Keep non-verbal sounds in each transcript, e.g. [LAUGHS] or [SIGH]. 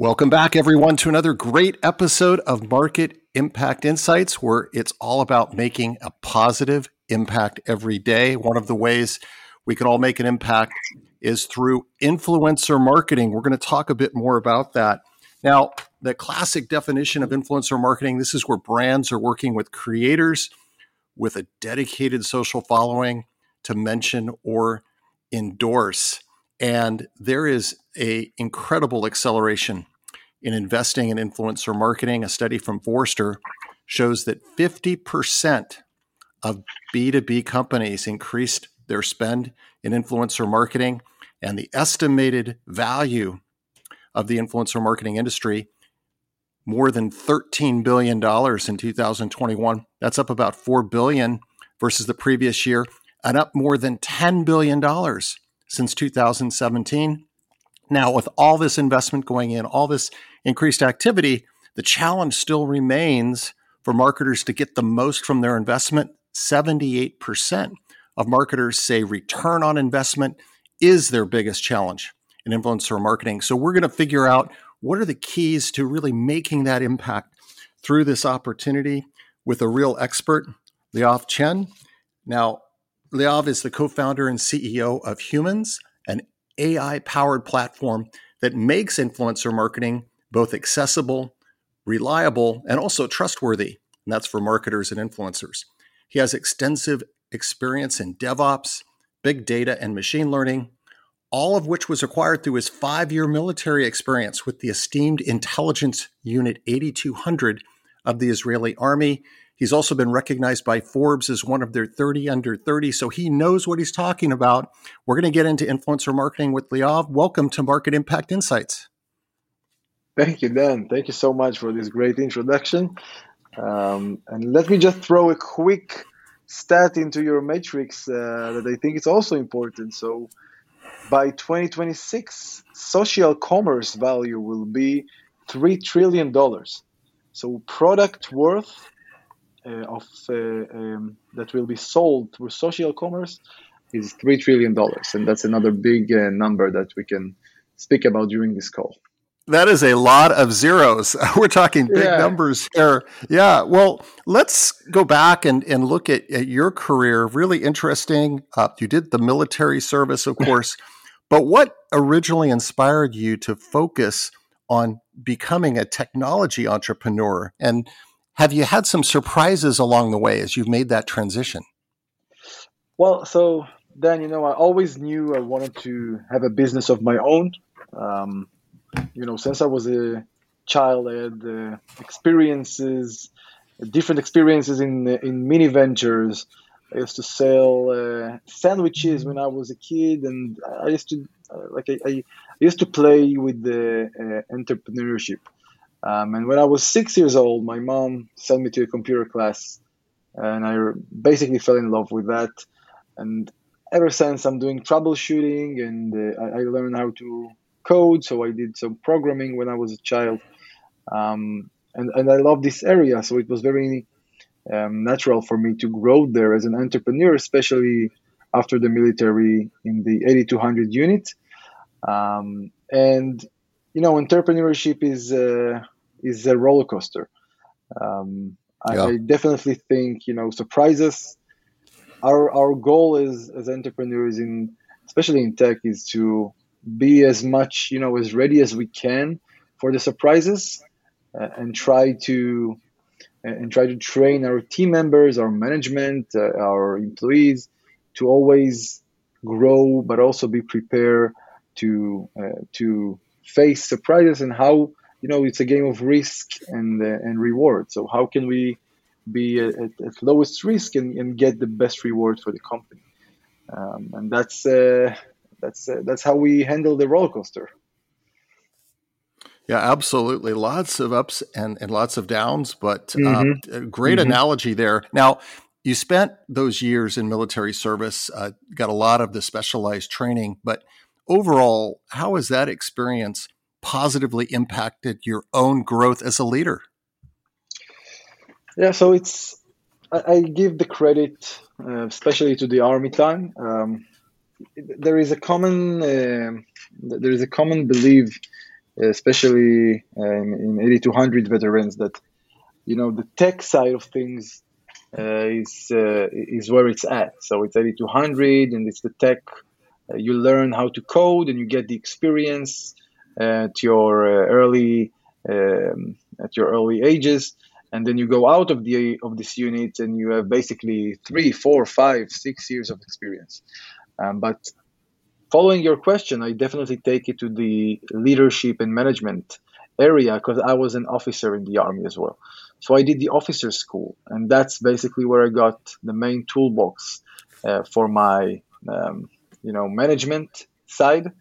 Welcome back, everyone, to another great episode of Market Impact Insights, where it's all about making a positive impact every day. One of the ways we can all make an impact is through influencer marketing. We're going to talk a bit more about that. Now, the classic definition of influencer marketing this is where brands are working with creators with a dedicated social following to mention or endorse and there is a incredible acceleration in investing in influencer marketing. A study from Forrester shows that 50% of B2B companies increased their spend in influencer marketing, and the estimated value of the influencer marketing industry more than 13 billion dollars in 2021 that's up about 4 billion versus the previous year and up more than 10 billion dollars since 2017 now with all this investment going in all this increased activity, the challenge still remains for marketers to get the most from their investment. 78% of marketers say return on investment is their biggest challenge in influencer marketing. So we're going to figure out what are the keys to really making that impact through this opportunity with a real expert, Liav Chen. Now, Liav is the co-founder and CEO of Humanz, an AI-powered platform that makes influencer marketing both accessible, reliable, and also trustworthy. And that's for marketers and influencers. He has extensive experience in DevOps, big data, and machine learning, all of which was acquired through his five year military experience with the esteemed Intelligence Unit 8200 of the Israeli Army. He's also been recognized by Forbes as one of their 30 under 30, so he knows what he's talking about. We're going to get into influencer marketing with Liav. Welcome to Market Impact Insights. Thank you, Dan. Thank you so much for this great introduction. Um, and let me just throw a quick stat into your matrix uh, that I think is also important. So, by 2026, social commerce value will be three trillion dollars. So, product worth of uh, um, that will be sold through social commerce is three trillion dollars, and that's another big uh, number that we can speak about during this call. That is a lot of zeros. [LAUGHS] We're talking big yeah. numbers here. Yeah. Well, let's go back and, and look at, at your career. Really interesting. Uh, you did the military service, of course, [LAUGHS] but what originally inspired you to focus on becoming a technology entrepreneur? And have you had some surprises along the way as you've made that transition? Well, so Dan, you know, I always knew I wanted to have a business of my own. Um, you know, since I was a child, I had uh, experiences, different experiences in in mini ventures. I used to sell uh, sandwiches when I was a kid, and I used to uh, like I, I, used to play with the uh, entrepreneurship. Um, and when I was six years old, my mom sent me to a computer class, and I basically fell in love with that. And ever since, I'm doing troubleshooting, and uh, I, I learned how to code, so I did some programming when I was a child, um, and and I love this area. So it was very um, natural for me to grow there as an entrepreneur, especially after the military in the 8200 unit. Um, and you know, entrepreneurship is uh, is a roller coaster. Um, yeah. I, I, definitely think you know surprises. Our our goal is as entrepreneurs in especially in tech is to be as much you know as ready as we can for the surprises uh, and try to and try to train our team members our management uh, our employees to always grow but also be prepared to uh, to face surprises and how you know it's a game of risk and uh, and reward so how can we be at, at lowest risk and, and, get the best reward for the company um, and that's uh, that's uh, that's how we handle the roller coaster. Yeah, absolutely. Lots of ups and, and lots of downs, but um, mm-hmm. great mm-hmm. analogy there. Now, you spent those years in military service, uh, got a lot of the specialized training, but overall, how has that experience positively impacted your own growth as a leader? Yeah, so it's I, I give the credit, uh, especially to the army time. Um, there is a common uh, there is a common belief, especially um, in 8200 veterans, that you know the tech side of things uh, is uh, is where it's at. So it's 8200, and it's the tech. Uh, you learn how to code, and you get the experience at your uh, early um, at your early ages and then you go out of the of this unit and you have basically three four five six years of experience. Um, but following your question i definitely take it to the leadership and management area because i was an officer in the army as well. So i did the officer school and that's basically where i got the main toolbox uh, for my um, you know management side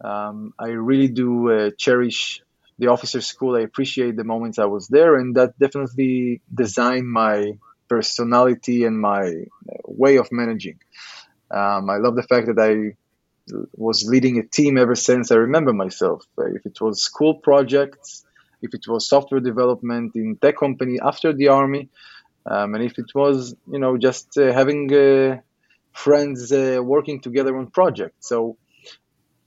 um, i really do uh, cherish the officer school, I appreciate the moments I was there, and that definitely designed my personality and my uh, way of managing. Um, I love the fact that I was leading a team ever since I remember myself. If it was school projects, if it was software development in tech company after the army, um, and if it was you know just uh, having uh, friends uh, working together on projects. So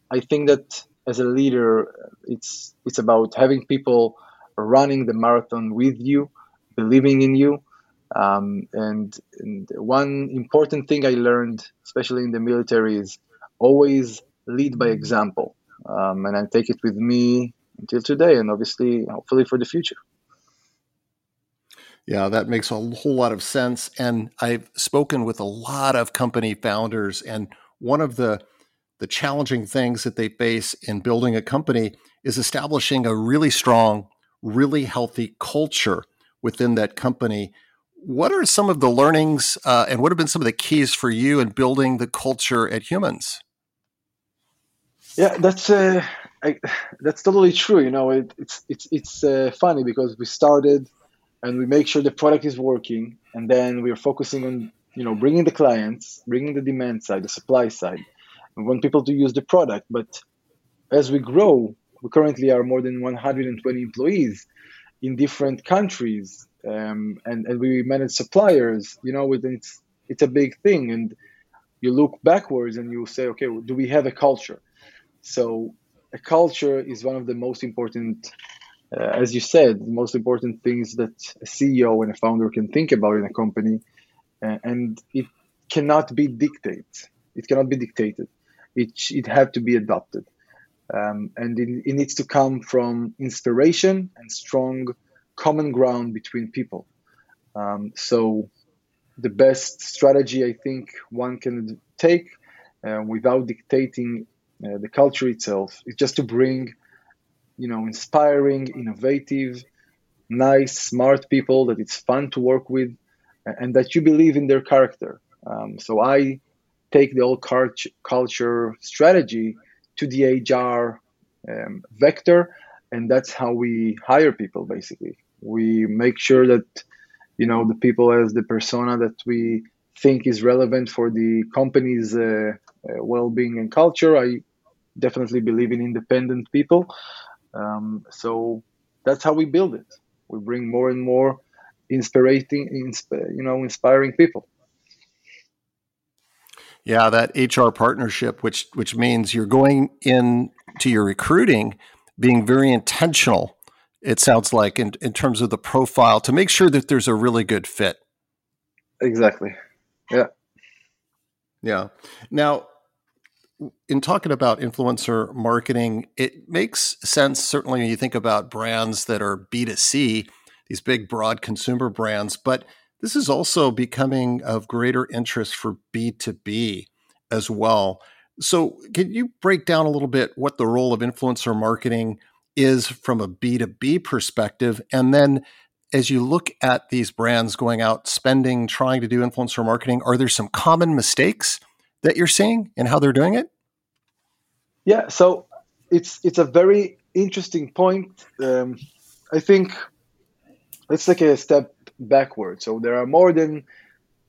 I think that as a leader, it's it's about having people running the marathon with you, believing in you. Um, and, and one important thing I learned, especially in the military, is always lead by example. Um, and I take it with me until today, and obviously, hopefully, for the future. Yeah, that makes a whole lot of sense. And I've spoken with a lot of company founders, and one of the the challenging things that they face in building a company is establishing a really strong, really healthy culture within that company. What are some of the learnings uh, and what have been some of the keys for you in building the culture at Humanz? Yeah, that's uh, I, that's totally true. You know, it, it's it's it's uh, funny because we started and we make sure the product is working, and then we are focusing on you know bringing the clients, bringing the demand side, the supply side, we want people to use the product. But as we grow, we currently are more than 120 employees in different countries, um, and and we manage suppliers. You know, it's it's a big thing, and you look backwards and you say, okay, do we have a culture? So a culture is one of the most important, uh, as you said, the most important things that a CEO and a founder can think about in a company, uh, and it cannot be dictated. It cannot be dictated it, it had to be adopted. Um, and it, it, needs to come from inspiration and strong common ground between people. Um, so, the best strategy I think one can take uh, without dictating uh, the culture itself is just to bring, you know, inspiring, innovative, nice, smart people that it's fun to work with, and that you believe in their character. Um, so I take the old culture strategy to the HR um, vector, and that's how we hire people. Basically, we make sure that you know the people as the persona that we think is relevant for the company's uh, uh, well-being and culture. I definitely believe in independent people, um, so that's how we build it. We bring more and more inspiring, insp- you know, inspiring people. Yeah, that HR partnership, which which means you're going in to your recruiting, being very intentional. It sounds like in, in terms of the profile to make sure that there's a really good fit. Exactly. Yeah. Yeah. Now, in talking about influencer marketing, it makes sense certainly when you think about brands that are B2C, these big broad consumer brands, but this is also becoming of greater interest for B2B as well. So, can you break down a little bit what the role of influencer marketing is from a B2B perspective? And then, as you look at these brands going out, spending, trying to do influencer marketing, are there some common mistakes that you're seeing and how they're doing it? Yeah, so it's it's a very interesting point. Um, I think let's take a step backward. So there are more than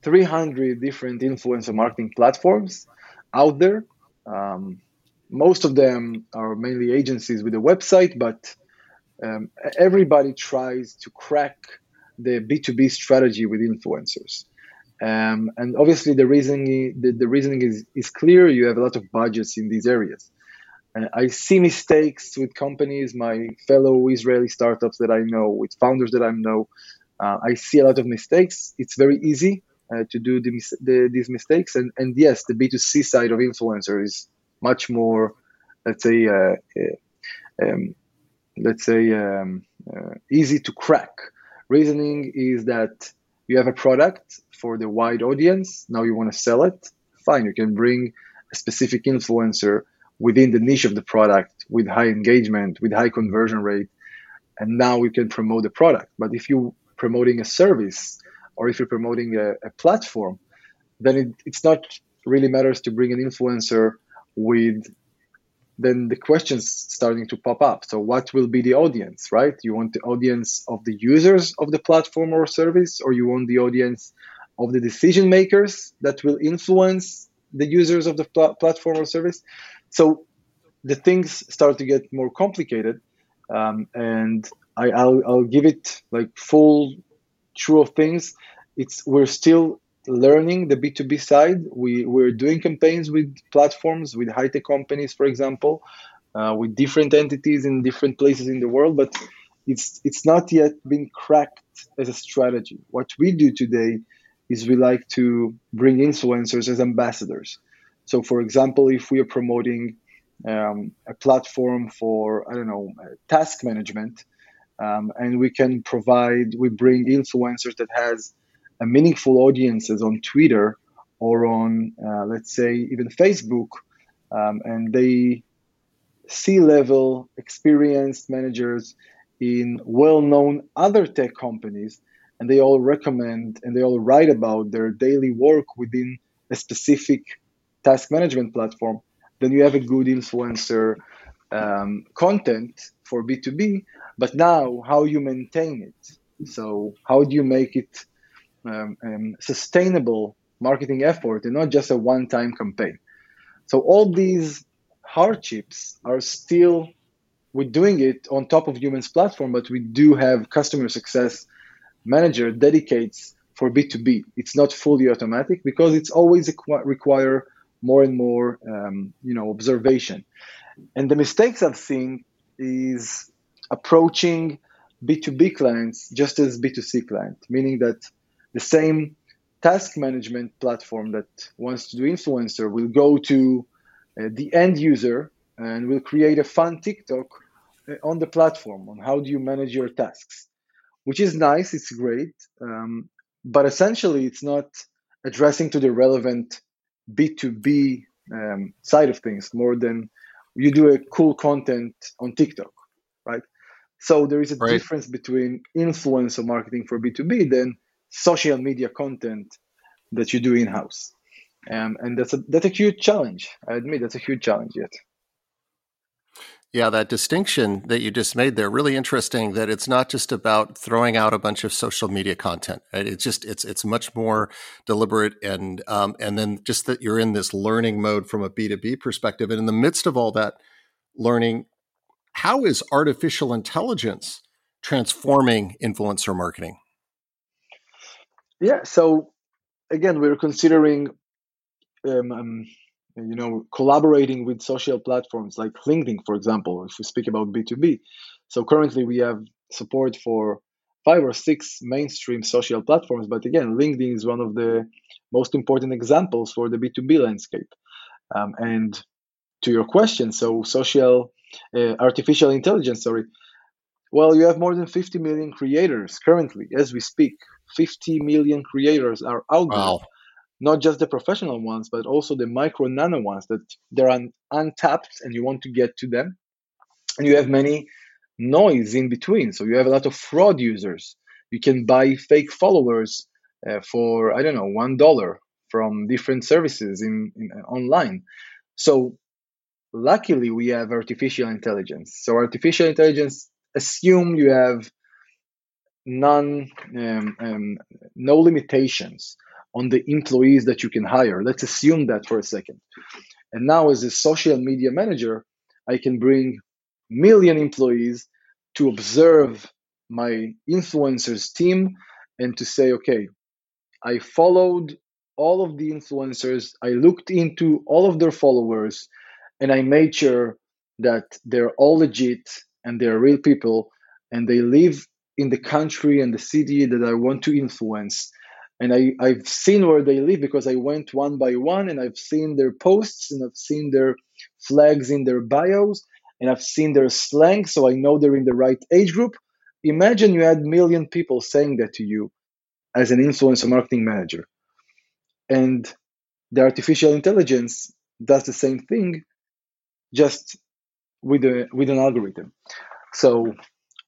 300 different influencer marketing platforms out there. Um, most of them are mainly agencies with a website, but um, everybody tries to crack the B2B strategy with influencers. Um, and obviously, the reasoning the, the reasoning is, is clear. You have a lot of budgets in these areas. Uh, I see mistakes with companies, my fellow Israeli startups that I know, with founders that I know. Uh, I see a lot of mistakes. It's very easy uh, to do the, the, these mistakes. And, and yes, the B2C side of influencer is much more, let's say, uh, uh, um, let's say, um, uh, easy to crack. Reasoning is that you have a product for the wide audience. Now you want to sell it. Fine, you can bring a specific influencer within the niche of the product with high engagement, with high conversion rate, and now we can promote the product. But if you're promoting a service or if you're promoting a, a platform, then it, it's not really matters to bring an influencer with then the questions starting to pop up. So what will be the audience, right? You want the audience of the users of the platform or service, or you want the audience of the decision makers that will influence the users of the pl- platform or service. So the things start to get more complicated, um, and I, will I'll give it like full true of things. It's we're still learning the B2B side. We, we're doing campaigns with platforms, with high tech companies, for example, uh, with different entities in different places in the world, but it's, it's not yet been cracked as a strategy. What we do today is we like to bring influencers as ambassadors. So, for example, if we are promoting um, a platform for, I don't know, task management, um, and we can provide, we bring influencers that has a meaningful audiences on Twitter or on, uh, let's say, even Facebook, um, and they C-level experienced managers in well-known other tech companies, and they all recommend and they all write about their daily work within a specific task management platform, then you have a good influencer um, content for B2B. But now, how you maintain it? So, how do you make it um, um, sustainable marketing effort and not just a one time campaign. So, all these hardships are still, we're doing it on top of Humanz's platform, but we do have customer success manager dedicates for B2B. It's not fully automatic because it's always require more and more um, you know observation. And the mistakes I've seen is approaching B2B clients just as B2C client, meaning that the same task management platform that wants to do influencer will go to uh, the end user and will create a fun TikTok uh, on the platform on how do you manage your tasks, which is nice, it's great, um, but essentially it's not addressing to the relevant B2B um, side of things more than you do a cool content on TikTok, right? So there is a right. difference between influencer marketing for B2B than social media content that you do in house. Um, and that's a that's a huge challenge. I admit that's a huge challenge yet. Yeah, that distinction that you just made there really interesting. That it's not just about throwing out a bunch of social media content. Right? It's just it's it's much more deliberate and um, and then just that you're in this learning mode from a B two B perspective. And in the midst of all that learning, how is artificial intelligence transforming influencer marketing? Yeah. So again, we're considering, um, um, you know, collaborating with social platforms like LinkedIn, for example, if we speak about B2B. So currently we have support for five or six mainstream social platforms. But again, LinkedIn is one of the most important examples for the B2B landscape. Um, and to your question, so social, uh, artificial intelligence, sorry, well, you have more than 50 million creators currently as we speak. 50 million creators are out wow. there not just the professional ones but also the micro nano ones that they're un- untapped and you want to get to them. And you have many noise in between. So you have a lot of fraud users. You can buy fake followers uh, for i don't know one dollar from different services in, in uh, online. So luckily we have artificial intelligence. So artificial intelligence assume you have none um, um, no limitations on the employees that you can hire. Let's assume that for a second. And now as a social media manager, I can bring million employees to observe my influencers team and to say, okay, I followed all of the influencers, I looked into all of their followers, and I made sure that they're all legit and they're real people and they live in the country and the city that I want to influence. And I, I've seen where they live because I went one by one and I've seen their posts and I've seen their flags in their bios and I've seen their slang, so I know they're in the right age group. Imagine you had million people saying that to you as an influencer marketing manager. And the artificial intelligence does the same thing, just with a with an algorithm. So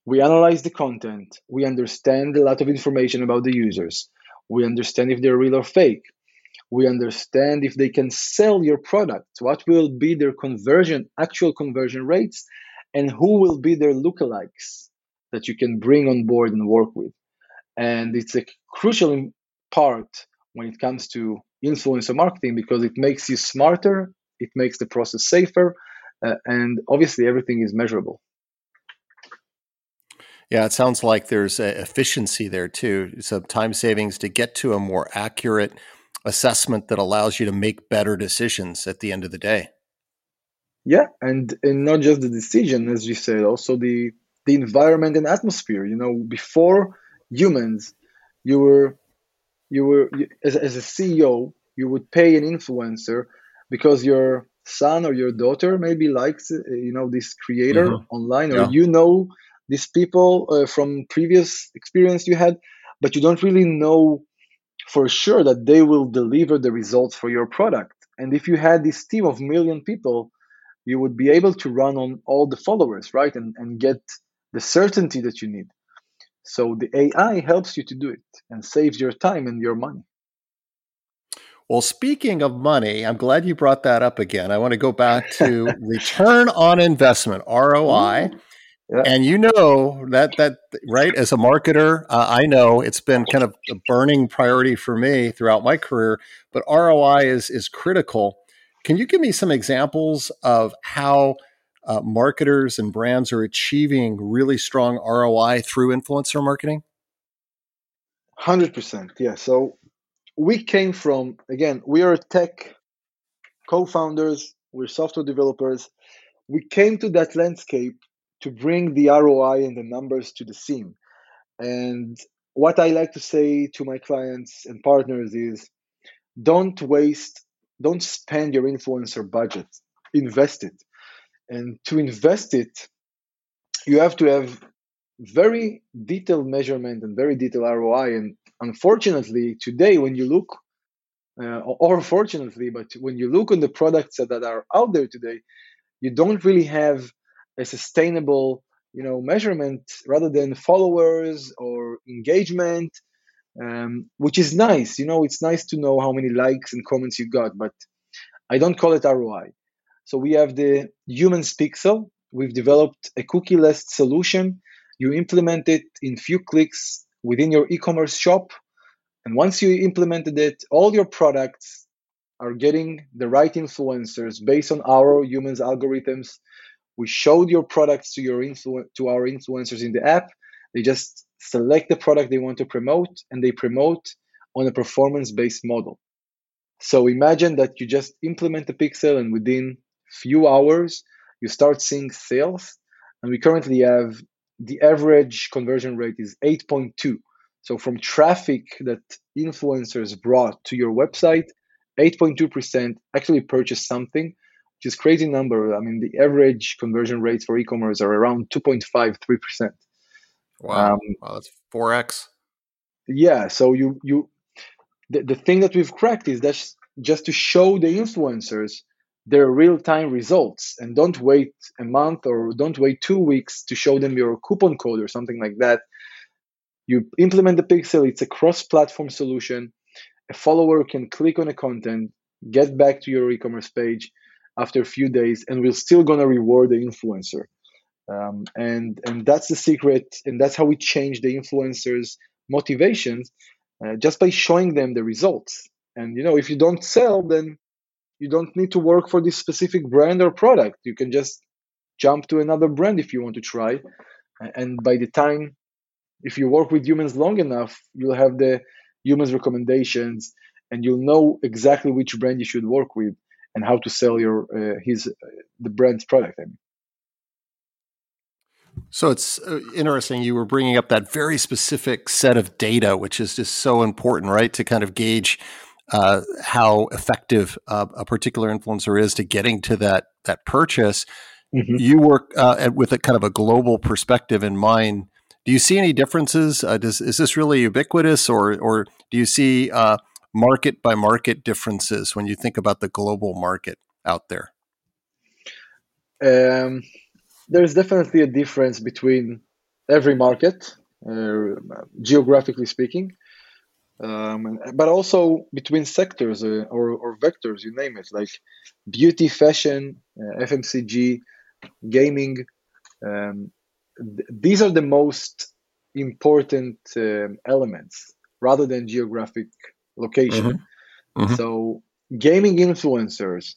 we analyze the content, we understand a lot of information about the users, we understand if they're real or fake, we understand if they can sell your product, what will be their conversion, actual conversion rates, and who will be their lookalikes that you can bring on board and work with. And it's a crucial part when it comes to influencer marketing because it makes you smarter, it makes the process safer, uh, and obviously everything is measurable. Yeah, it sounds like there's efficiency there too, some time savings to get to a more accurate assessment that allows you to make better decisions at the end of the day. Yeah, and and not just the decision, as you said, also the the environment and atmosphere. You know, before humanz, you were you were as, as a CEO, you would pay an influencer because your son or your daughter maybe likes uh, you know this creator mm-hmm. online, or yeah. you know these people uh, from previous experience you had, but you don't really know for sure that they will deliver the results for your product. And if you had this team of million people, you would be able to run on all the followers, right? And, and get the certainty that you need. So the AI helps you to do it and saves your time and your money. Well, speaking of money, I'm glad you brought that up again. I want to go back to [LAUGHS] return on investment, ROI. Yeah. And you know that that right as a marketer, uh, I know it's been kind of a burning priority for me throughout my career. But ROI is is critical. Can you give me some examples of how uh, marketers and brands are achieving really strong ROI through influencer marketing? Hundred percent, yeah. So we came from again, we are tech co-founders, we're software developers. We came to that landscape to bring the ROI and the numbers to the scene. And what I like to say to my clients and partners is don't waste, don't spend your influencer budget, invest it. And to invest it, you have to have very detailed measurement and very detailed ROI. And unfortunately, today, when you look, uh, or fortunately, but when you look on the products that are out there today, you don't really have a sustainable you know measurement rather than followers or engagement um, which is nice. You know it's nice to know how many likes and comments you got but i don't call it roi so we have the humanz pixel we've developed a cookie-less solution. You implement it in few clicks within your e-commerce shop and once you implemented it all your products are getting the right influencers based on our humanz algorithms we showed your products to your influ- to our influencers in the app. They just select the product they want to promote and they promote on a performance based model. So imagine that you just implement the pixel and within few hours you start seeing sales. And we currently have the average conversion rate is 8.2. So from traffic that influencers brought to your website, 8.2% actually purchased something which is crazy number. I mean, the average conversion rates for e-commerce are around 2.5, 3%. Wow. Um, wow, that's 4x. Yeah. So you, you, the, the thing that we've cracked is that just to show the influencers their real-time results and don't wait a month or don't wait two weeks to show them your coupon code or something like that. You implement the pixel, it's a cross-platform solution. A follower can click on a content, get back to your e-commerce page, after a few days, and we're still gonna reward the influencer. Um, and and that's the secret, and that's how we change the influencers' motivations, uh, just by showing them the results. And you know, if you don't sell, then you don't need to work for this specific brand or product. You can just jump to another brand if you want to try. And by the time, if you work with humanz long enough, you'll have the humanz recommendations, and you'll know exactly which brand you should work with and how to sell your uh, his uh, the brand's product. I mean. So it's uh, interesting. You were bringing up that very specific set of data, which is just so important, right? To kind of gauge uh, how effective uh, a particular influencer is to getting to that that purchase. Mm-hmm. You work uh, with a kind of a global perspective in mind. Do you see any differences? Uh, does, is this really ubiquitous, or or do you see uh, market by market differences when you think about the global market out there? Um, there's definitely a difference between every market, uh, geographically speaking, um, but also between sectors uh, or, or, vectors, you name it, like beauty, fashion, uh, FMCG, gaming. Um, th- these are the most important um, elements rather than geographic location. Mm-hmm. Mm-hmm. So gaming influencers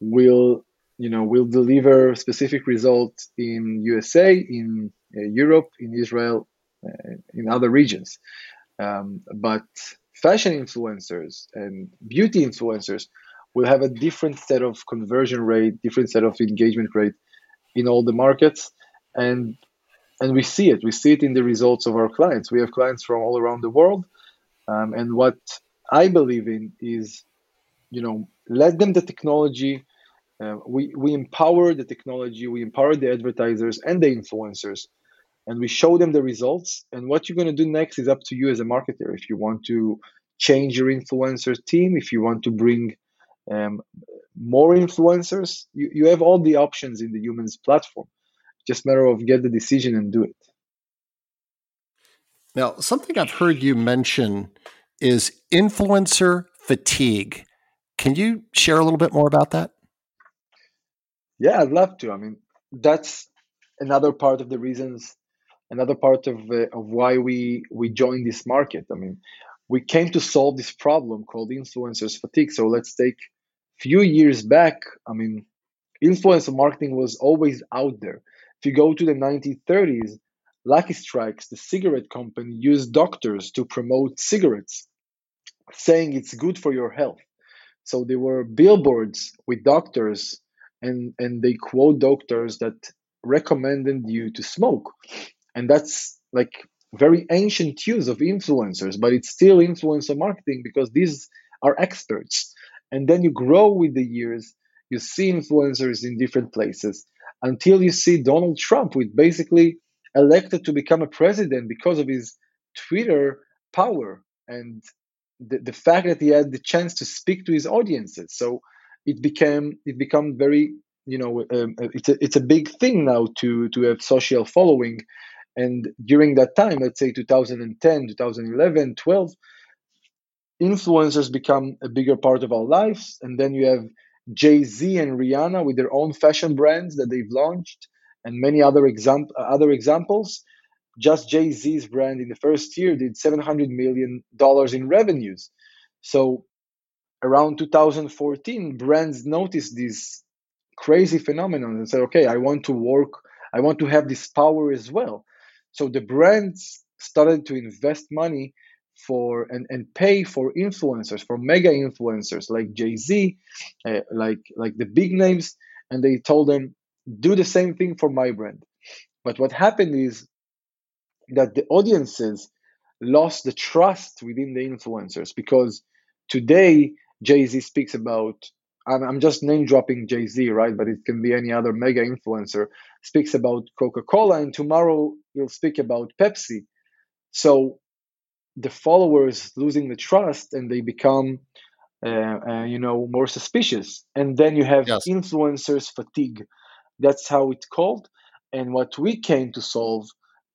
will you know will deliver specific results in USA, in uh, Europe, in Israel, uh, in other regions. Um, but fashion influencers and beauty influencers will have a different set of conversion rate, different set of engagement rate in all the markets, and and we see it. We see it in the results of our clients. We have clients from all around the world, um, and what I believe in is, you know, let them the technology uh, we, we empower the technology, we empower the advertisers and the influencers, and we show them the results. And what you're going to do next is up to you as a marketer. If you want to change your influencer team, if you want to bring um, more influencers, you, you have all the options in the humanz platform. Just matter of get the decision and do it. Now, something I've heard you mention is influencer fatigue. Can you share a little bit more about that? Yeah, I'd love to. I mean, that's another part of the reasons, another part of uh, of why we we joined this market. I mean, we came to solve this problem called influencers fatigue. So let's take a few years back. I mean, influencer marketing was always out there. If you go to the 1930s, Lucky Strikes, the cigarette company, used doctors to promote cigarettes, saying it's good for your health. So there were billboards with doctors and and they quote doctors that recommended you to smoke and that's like very ancient use of influencers but it's still influencer marketing because these are experts. And then you grow with the years you see influencers in different places until you see donald trump with basically elected to become a president because of his twitter power and the, the fact that he had the chance to speak to his audiences. So it became it become very you know um, it's a, it's a big thing now to to have social following and during that time let's say 2010 2011 12 influencers become a bigger part of our lives. And then you have jay-z and rihanna with their own fashion brands that they've launched and many other exam- other examples. Just jay-z's brand in the first year did 700 million dollars in revenues. So around 2014, brands noticed this crazy phenomenon and said, okay, I want to work, I want to have this power as well. So the brands started to invest money for and, and pay for influencers, for mega influencers like Jay Z, uh, like like the big names, and they told them do the same thing for my brand. But what happened is that the audiences lost the trust within the influencers because today Jay Z speaks about. I'm, just name dropping Jay Z, right? But it can be any other mega influencer speaks about Coca Cola, and tomorrow he'll speak about Pepsi. So the followers losing the trust and they become uh, uh, you know more suspicious. And then you have yes. influencers fatigue. That's how it's called. And what we came to solve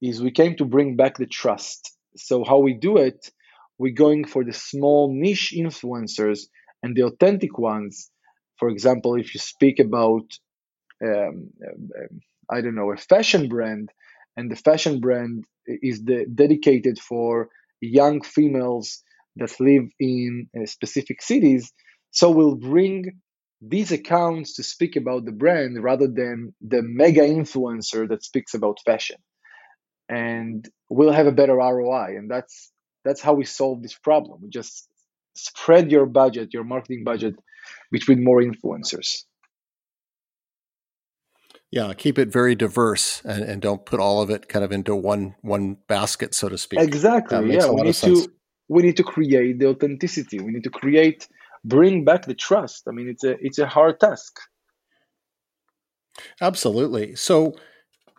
is we came to bring back the trust. So how we do it we're going for the small niche influencers and the authentic ones. For example, if you speak about, um, um, I don't know, a fashion brand, and the fashion brand is the, dedicated for young females that live in uh, specific cities, so we'll bring these accounts to speak about the brand rather than the mega influencer that speaks about fashion and we'll have a better ROI. And that's that's how we solve this problem. We just spread your budget, your marketing budget, between more influencers. Yeah, keep it very diverse and, and don't put all of it kind of into one one basket, so to speak. Exactly. Yeah, we need to we need to create the authenticity. We need to create bring back the trust. I mean, it's a it's a hard task. Absolutely. So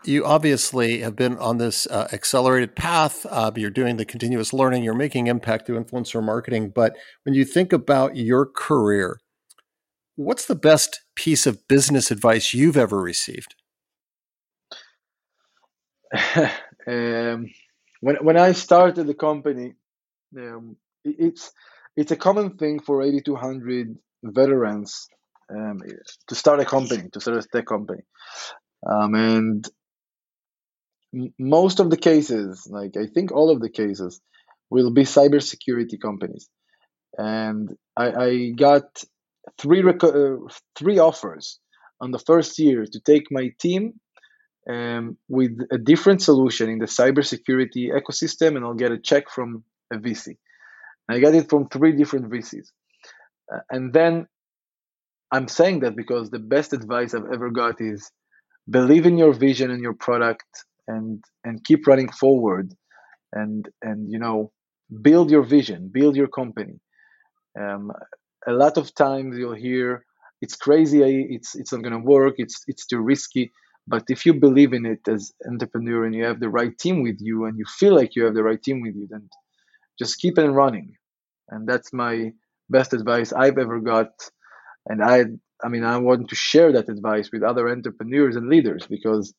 you obviously have been on this uh, accelerated path. Uh, you're doing the continuous learning. You're making impact through influencer marketing. But when you think about your career, what's the best piece of business advice you've ever received? [LAUGHS] um, when when I started the company, um, it's it's a common thing for 8,200 veterans um, to start a company, to start a tech company. Um, and most of the cases, like I think all of the cases, will be cybersecurity companies. And I, I got three uh, three offers on the first year to take my team um, with a different solution in the cybersecurity ecosystem, and I'll get a check from a VC. I got it from three different VCs. Uh, and then I'm saying that because the best advice I've ever got is believe in your vision and your product and and keep running forward and and you know build your vision build your company um, a lot of times you'll hear it's crazy it's it's not going to work it's it's too risky. But if you believe in it as entrepreneur and you have the right team with you and you feel like you have the right team with you then just keep on running. And that's my best advice i've ever got. And i i mean i want to share that advice with other entrepreneurs and leaders because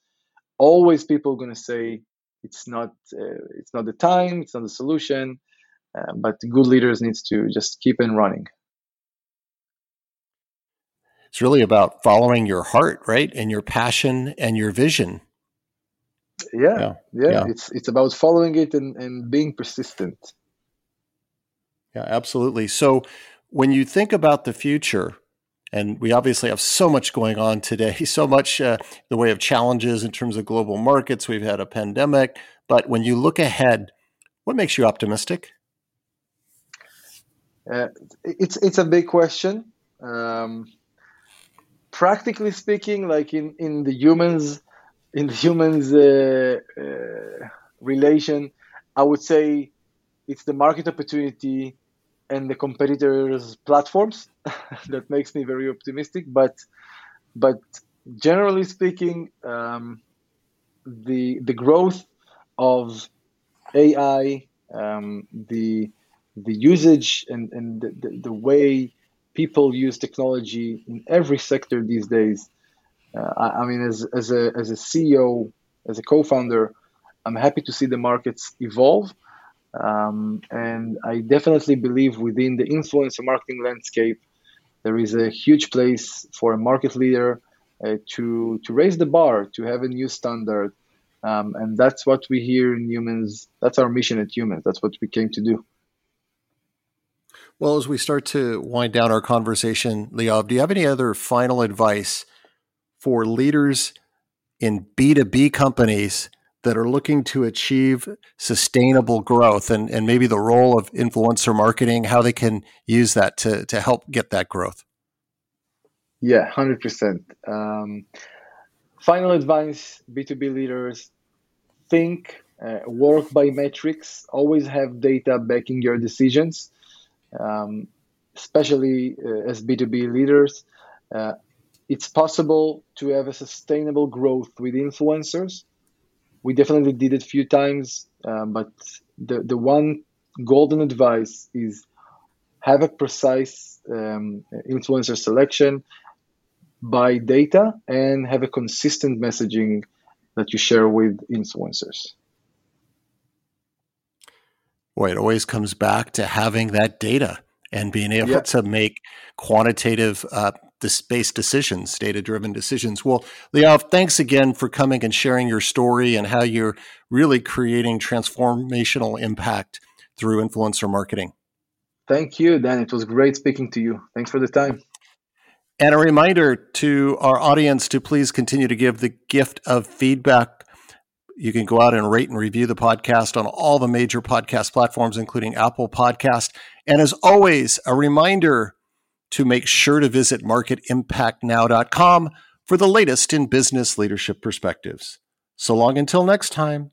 always people are going to say it's not uh, it's not the time it's not the solution. Uh, but good leaders needs to just keep on running it's really about following your heart right and your passion and your vision yeah yeah, yeah. yeah. it's it's about following it and, and being persistent yeah absolutely so when you think about the future and we obviously have so much going on today, [LAUGHS] so much uh, the way of challenges in terms of global markets. We've had a pandemic. But when you look ahead, what makes you optimistic? Uh, it's it's a big question. Um, practically speaking, like in, in the humanz in the humanz uh, uh relation, I would say it's the market opportunity and the competitors' platforms. [LAUGHS] that makes me very optimistic. But but generally speaking, um, the the growth of AI, um, the the usage and, and the, the, the, way people use technology in every sector these days. Uh, I, I, mean, as, as, a, as a CEO, as a co founder, I'm happy to see the markets evolve. Um, and I definitely believe within the influencer marketing landscape, there is a huge place for a market leader uh, to to raise the bar, to have a new standard, um, and that's what we hear in humanz. That's our mission at humanz. That's what we came to do. Well, as we start to wind down our conversation, Liav, do you have any other final advice for leaders in B2B companies that are looking to achieve sustainable growth and, and maybe the role of influencer marketing, how they can use that to, to help get that growth? Yeah, 100%. Um, final advice B2B leaders think, uh, work by metrics, always have data backing your decisions, um, especially uh, as B2B leaders. Uh, it's possible to have a sustainable growth with influencers we definitely did it a few times, um, but the the one golden advice is have a precise um, influencer selection by data and have a consistent messaging that you share with influencers. Boy, it always comes back to having that data and being able yeah. to make quantitative uh, this based decisions, data driven decisions. Well, Liav, thanks again for coming and sharing your story and how you're really creating transformational impact through influencer marketing. Thank you, Dan. It was great speaking to you. Thanks for the time. And a reminder to our audience to please continue to give the gift of feedback. You can go out and rate and review the podcast on all the major podcast platforms, including Apple Podcast. And as always, a reminder to make sure to visit marketimpactnow.com for the latest in business leadership perspectives. So long until next time.